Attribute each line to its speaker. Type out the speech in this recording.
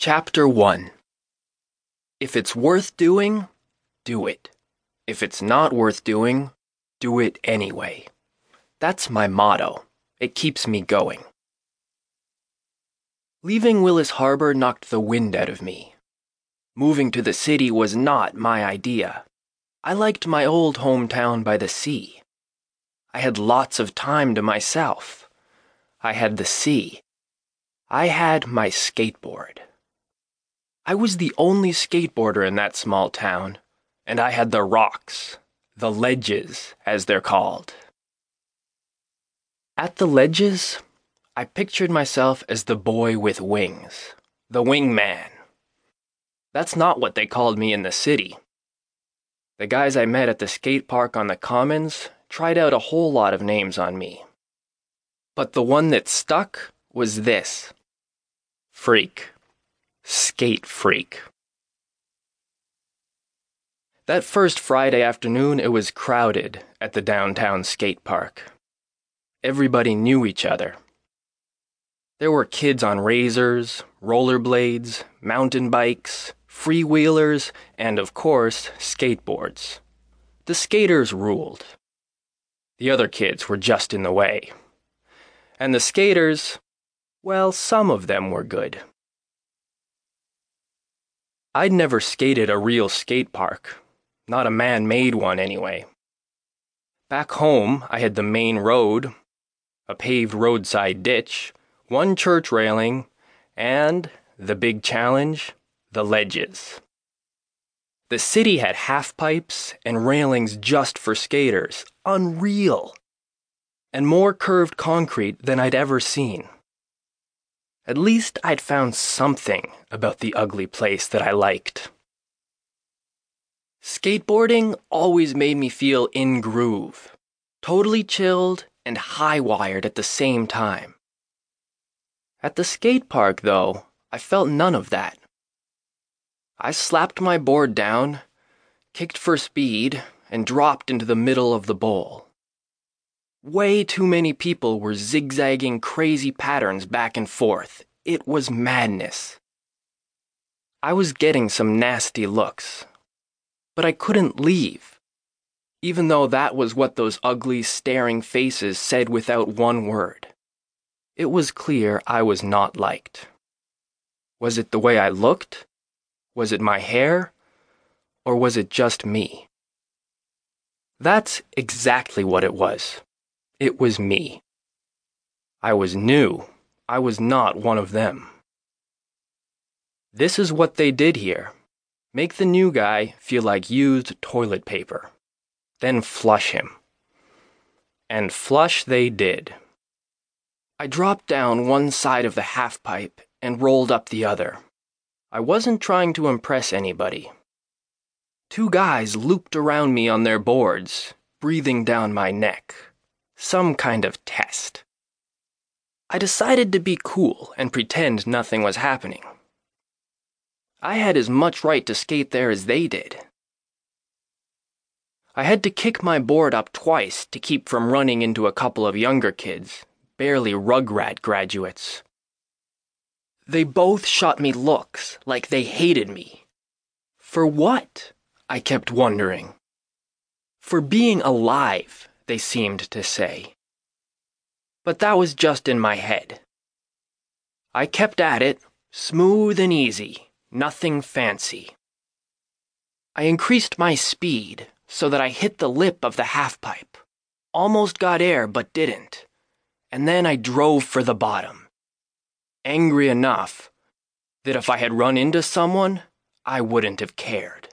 Speaker 1: Chapter 1 If it's worth doing, do it. If it's not worth doing, do it anyway. That's my motto. It keeps me going. Leaving Willis Harbor knocked the wind out of me. Moving to the city was not my idea. I liked my old hometown by the sea. I had lots of time to myself. I had the sea. I had my skateboard. I was the only skateboarder in that small town, and I had the rocks, the ledges, as they're called. At the ledges, I pictured myself as the boy with wings, the wingman. That's not what they called me in the city. The guys I met at the skate park on the Commons tried out a whole lot of names on me. But the one that stuck was this Freak. Skate Freak. That first Friday afternoon, it was crowded at the downtown skate park. Everybody knew each other. There were kids on razors, rollerblades, mountain bikes, freewheelers, and of course, skateboards. The skaters ruled. The other kids were just in the way. And the skaters, well, some of them were good. I'd never skated a real skate park, not a man made one anyway. Back home, I had the main road, a paved roadside ditch, one church railing, and the big challenge the ledges. The city had half pipes and railings just for skaters. Unreal! And more curved concrete than I'd ever seen. At least I'd found something about the ugly place that I liked. Skateboarding always made me feel in groove, totally chilled and high wired at the same time. At the skate park, though, I felt none of that. I slapped my board down, kicked for speed, and dropped into the middle of the bowl. Way too many people were zigzagging crazy patterns back and forth. It was madness. I was getting some nasty looks, but I couldn't leave, even though that was what those ugly, staring faces said without one word. It was clear I was not liked. Was it the way I looked? Was it my hair? Or was it just me? That's exactly what it was. It was me. I was new. I was not one of them. This is what they did here make the new guy feel like used toilet paper, then flush him. And flush they did. I dropped down one side of the half pipe and rolled up the other. I wasn't trying to impress anybody. Two guys looped around me on their boards, breathing down my neck. Some kind of test. I decided to be cool and pretend nothing was happening. I had as much right to skate there as they did. I had to kick my board up twice to keep from running into a couple of younger kids, barely Rugrat graduates. They both shot me looks like they hated me. For what? I kept wondering. For being alive, they seemed to say. But that was just in my head. I kept at it, smooth and easy, nothing fancy. I increased my speed so that I hit the lip of the half pipe, almost got air but didn't, and then I drove for the bottom angry enough that if I had run into someone, I wouldn't have cared.